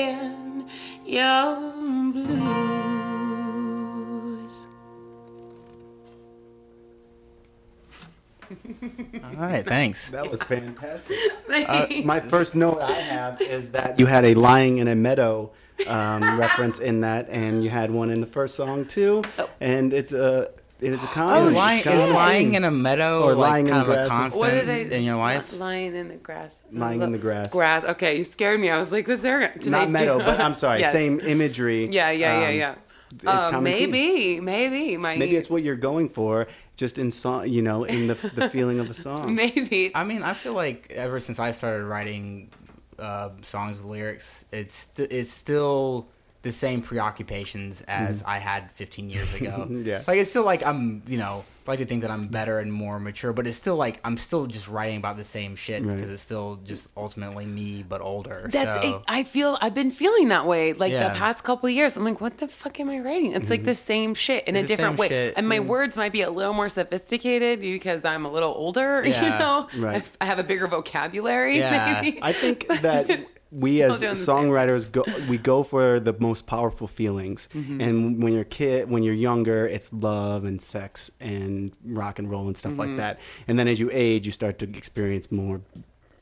D: soften your blues.
B: All right, thanks.
A: That was fantastic. Uh, my first note I have is that you had a lying in a meadow um, reference in that, and you had one in the first song too. And it's a it's a
B: Oh,
A: comedy.
B: is lying,
A: It's kind
B: is lying in a meadow
A: Or
B: like
A: lying in
B: kind
A: the
B: of a
A: grass.
B: constant
D: What did I
B: in your life?
D: Lying in the grass.
A: Lying in the grass.
D: Grass. Okay, you scared me. I was like, was there? Did I
A: Not
D: do-
A: meadow, but I'm sorry,
D: Yes.
A: same imagery.
D: Yeah, yeah, yeah,
A: Um,
D: yeah.
A: it's
D: Uh,
A: common theme.
D: maybe, maybe my
A: Maybe it's what you're going for, just in song, you know, in the the feeling of the song.
D: maybe.
B: I mean, I feel like ever since I started writing uh, songs with lyrics, it's st- it's still the same preoccupations as I had 15 years ago.
A: Mm-hmm. Yeah.
B: Like it's still like I'm, you know, I like to think that I'm better and more mature, but it's still like I'm still just writing about the same shit
A: Right.
B: because it's still just ultimately me but older.
D: That's
B: so,
D: it. I feel I've been feeling that way like
B: Yeah.
D: the past couple of years. I'm like, what the fuck am I writing? It's like the same shit in
B: It's
D: a different way,
B: shit.
D: and my words might be a little more sophisticated because I'm a little older.
B: Yeah.
D: You know,
A: Right.
D: I have a bigger vocabulary.
B: Yeah.
D: maybe.
A: I think that we as
D: doing the same.
A: songwriters go we go for the most powerful feelings.
D: Mm-hmm.
A: And when you're kid when you're younger, it's love and sex and rock and roll and stuff
D: Mm-hmm.
A: like that. And then as you age, you start to experience more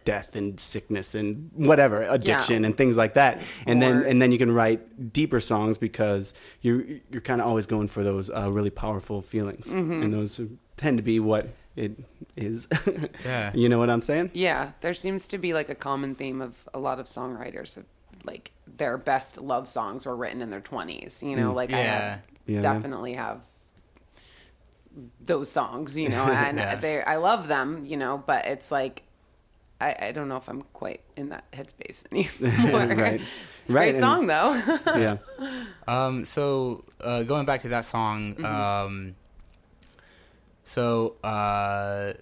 A: death and sickness and whatever addiction and things like that and then and then you can write deeper songs because you're you're kind of always going for those uh, really powerful feelings
D: Mm-hmm.
A: and those tend to be what it is
B: Yeah.
A: you know what i'm saying
D: Yeah, there seems to be like a common theme of a lot of songwriters. Of, like their best love songs were written in their 20s. You know, like I have,
A: Yeah.
D: definitely have those songs. You know, and
B: Yeah.
D: they I love them. You know, but it's like I, I don't know if I'm quite in that headspace anymore.
A: Right.
D: It's a
A: Right,
D: great
A: and-
D: song though.
A: yeah
B: Um, so uh, going back to that song,
D: Mm-hmm.
B: um, so uh,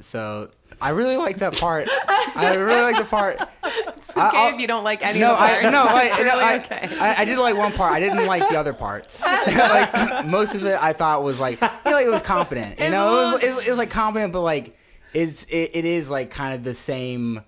B: so I really like that part. I really like the part.
D: it's okay if you don't like any
B: no,
D: of the parts.
B: I no, I, no,
D: really
B: I,
D: okay.
B: I, I did like one part. I didn't like the other parts. like most of it, I thought was like, you know, like it was competent. You
D: It's
B: know, it was, it was, it was like competent, but like it's it, it is like kind of the same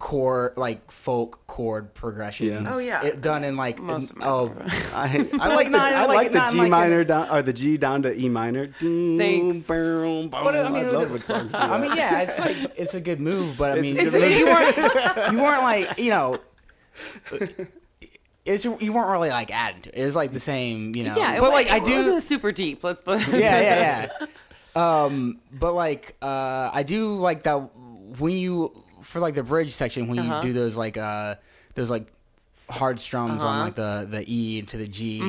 B: chord, like folk chord progressions.
A: Yeah.
D: Oh, yeah.
B: it, done in like
D: Most of my
B: oh.
A: I, I
B: like
A: like the, I
B: like-
A: like the
B: not
A: G
B: like a-
A: minor down or the G down to E minor.
D: Thanks.
A: boom, boom.
B: But I mean,
A: I love when songs do
B: I mean, yeah, it's like it's a good move, but I mean,
A: a
B: you, you weren't you weren't like you know. It's you weren't really like adding to it. It was like the same, you know.
D: yeah, it,
B: but like
D: it
B: I do,
D: wasn't super deep. Let's put
B: yeah, yeah, yeah. Um, but like, uh, I do like that when you for like the bridge section when
D: Uh-huh.
B: you do those like uh those like hard strums on
D: Uh-huh.
B: like the the E to the G.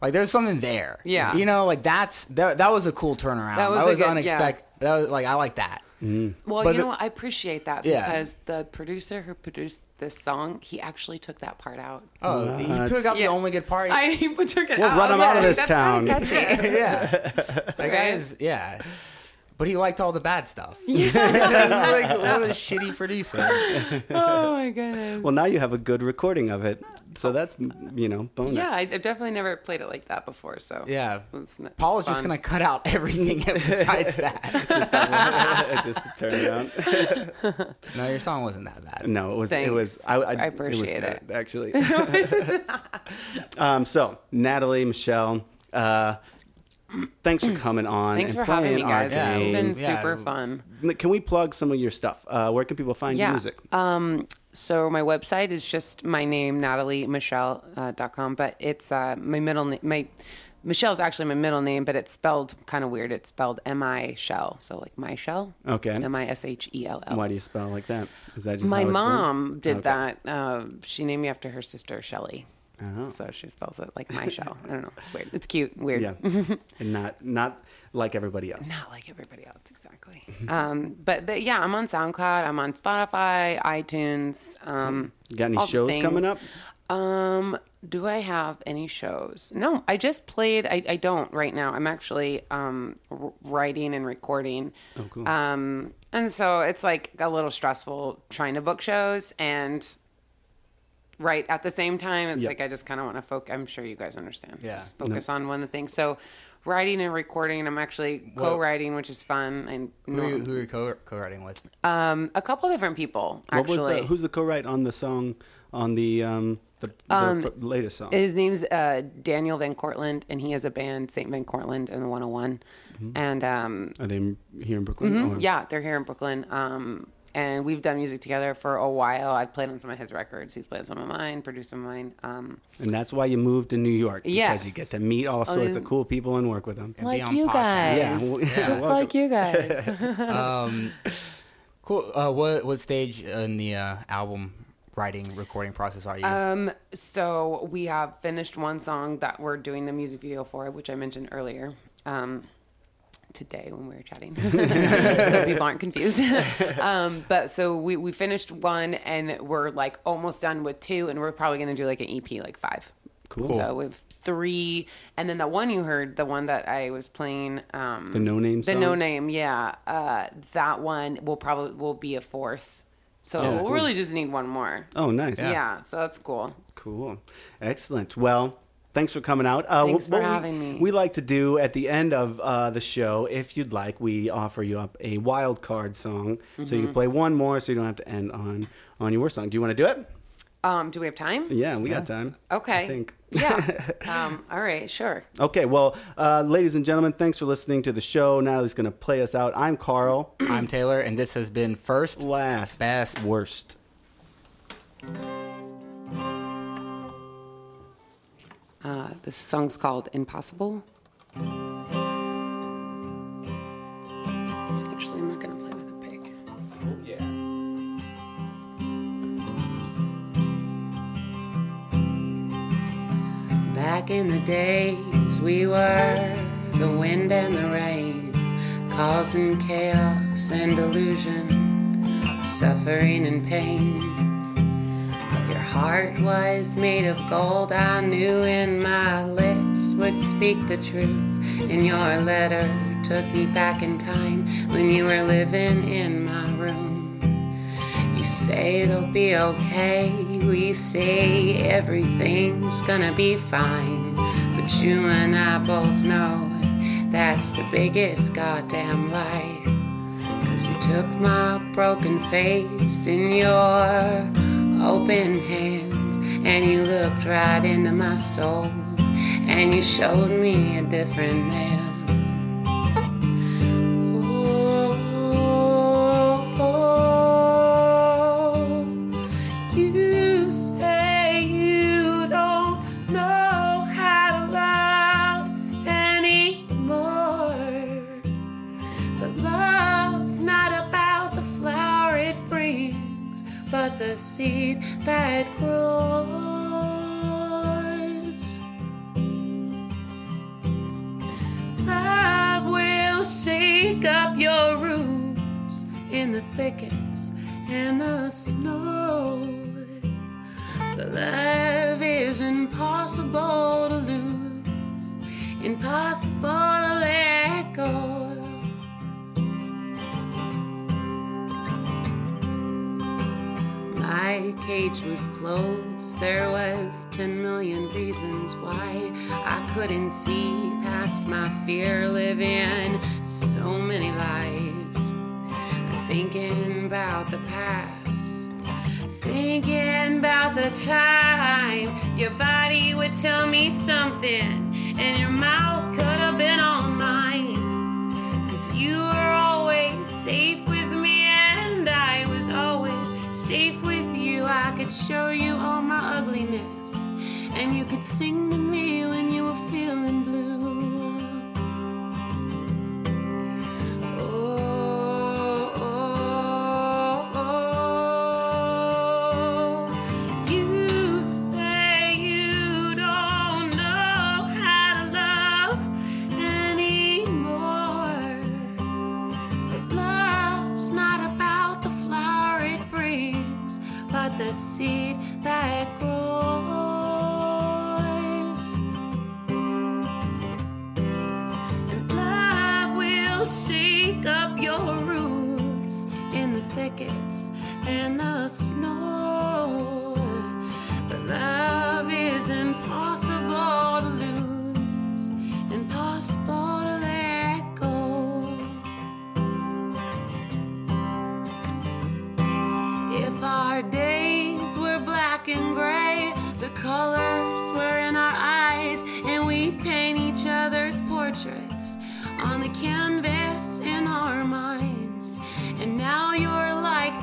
B: Like there's something there.
D: Mm-hmm. Yeah.
B: you know, like that's that that was a cool turnaround.
D: That
B: That
D: was
B: was,
D: good-
B: unexpected. That was like I like that.
D: Well,
B: But
D: you know what? I appreciate that
B: Yeah.
D: because the producer who produced this song, he actually took that part out.
B: Oh, he took out
D: Yeah.
B: the only good part.
D: I he took it
A: We'll
D: out.
A: run
D: I
A: him
D: was
A: out of this
D: "That's
A: town."
D: catchy."
B: yeah, that
D: Right?
B: guy's yeah. But he liked all the bad stuff. Yeah, like, what a shitty producer.
D: oh my goodness.
A: well, now you have a good recording of it, so that's you know bonus.
D: yeah, I, I've definitely never played it like that before. So
B: Yeah,
D: it's n-
B: Paul is
D: it's
B: just gonna cut out everything besides that.
A: just to turn around.
B: No, your song wasn't that bad.
A: No, it was. It was. I, I,
D: I appreciate
A: it.
D: it.
A: Was good, actually. um, so Natalie, Mishell, uh, thanks for coming on.
D: Thanks
A: and
D: for having me,
A: our
D: guys. This has been
B: Yeah.
D: super fun.
A: Can we plug some of your stuff? Uh, where can people find your music?
D: Um, so my website is just my name, nataliemishell.com, uh, dot com, but it's uh, my middle name. My Mishell's actually my middle name, but it's spelled kind of weird. It's spelled M I Shell, so like my shell.
A: Okay.
D: M I S H E L L.
A: Why do you spell like that? Is that just
D: My
A: how it's
D: mom did
A: Okay.
D: that. Uh, she named me after her sister Shelly.
A: Oh.
D: So she spells it like my show. I don't know. It's weird. It's cute. Weird.
A: Yeah, and not not like everybody else.
D: Not like everybody else, exactly. um, but the, yeah, I'm on SoundCloud. I'm on Spotify, iTunes. Um,
A: got any shows coming up?
D: Um, do I have any shows? No, I just played. I, I don't right now. I'm actually um, r- writing and recording.
A: Oh, cool.
D: Um, and so it's like a little stressful trying to book shows and write at the same time. It's
A: Yep.
D: like I just kind of want to focus. I'm sure you guys understand.
B: Yeah.
D: Just focus on one of the things. So writing and recording. I'm actually
B: Well-
D: co-writing, which is fun. And
B: Who, are you- who are you co- co-writing with?
D: um, a couple different people
A: What
D: actually.
A: was the who's the co-write on the song on the um the, the fr- latest song?
D: His name's uh, Daniel Van Cortlandt, and he has a band, St. Van Cortlandt and the 101. And um,
A: Are they here in Brooklyn?
D: Mm-hmm. yeah, they're here in Brooklyn. Um, and we've done music together for a while. I've played on some of his records. He's played on some of mine, produced some of mine. Um,
A: And that's why you moved to New York because
D: Yes.
A: you get to meet all sorts of cool people and work with them.
B: And be on podcasts.
A: Yeah, well, yeah,
D: Just
A: welcome.
D: like you guys.
B: Um, cool. Uh, what what stage in the uh, album writing recording process are you?
D: Um, so we have finished one song that we're doing the music video for, which I mentioned earlier. Um, today when we were chatting, so people aren't confused. um, but so we we finished one, and we're like almost done with two, and we're probably gonna do like an EP, like five.
A: Cool.
D: So we have three, and then the one you heard, the one that I was playing, um,
A: The No Name
D: the
A: song?
D: no name, yeah, uh, that one will probably will be a fourth. So
A: Oh,
D: we'll
A: cool.
D: really just need one more.
A: Oh, nice.
D: Yeah. so that's cool.
A: Cool. Excellent. Well, thanks for coming out. Uh,
D: Thanks
A: wh-
D: for
A: what we-
D: having me.
A: We like to do at the end of uh, the show, if you'd like, we offer you up a wild card song. So
D: Mm-hmm.
A: you can play one more so you don't have to end on, on your worst song. Do you want to do it?
D: Um, do we have time?
A: Yeah, we got time.
D: Okay.
A: I think.
D: Yeah. um, all right. Sure.
A: Okay, well, uh, ladies and gentlemen, thanks for listening to the show. Natalie's going to play us out. I'm Carl.
B: I'm Taylor, and this has been First
A: Last.
B: Best.
A: Worst.
D: Uh, this song's called Impossible. Actually, I'm not going to play with a pig.
A: Yeah.
D: Back in the days, we were the wind and the rain, causing chaos and delusion, suffering and pain. Heart was made of gold, I knew, and my lips would speak the truth. And your letter took me back in time when you were living in my room. You say it'll be okay. We say everything's gonna be fine. But you and I both know that's the biggest goddamn lie. Cause you took my broken face in your open hands and you looked right into my soul and you showed me a different man. My fear, living so many lies. Thinking about the past, thinking about the time your body would tell me something, and your mouth could have been on mine. Cause you were always safe with me, and I was always safe with you. I could show you all my ugliness, and you could sing to me when you were feeling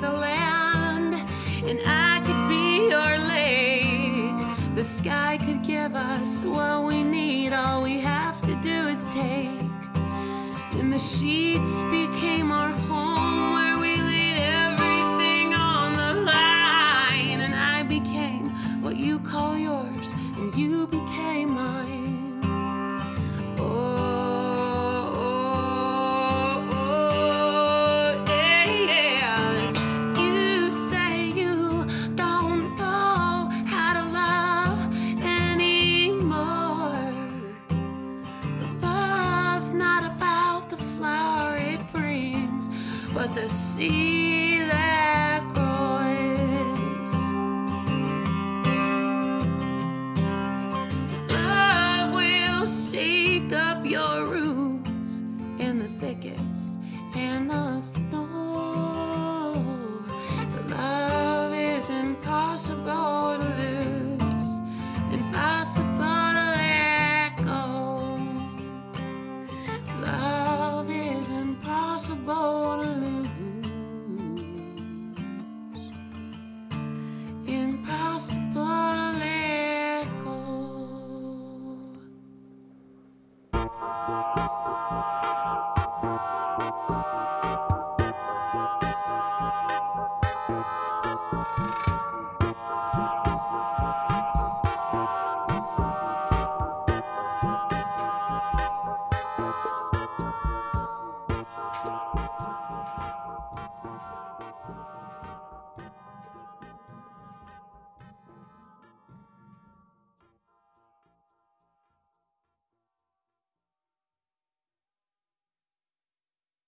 D: the land, and I could be your lake. The sky could give us what we need, all we have to do is take. And the sheets became our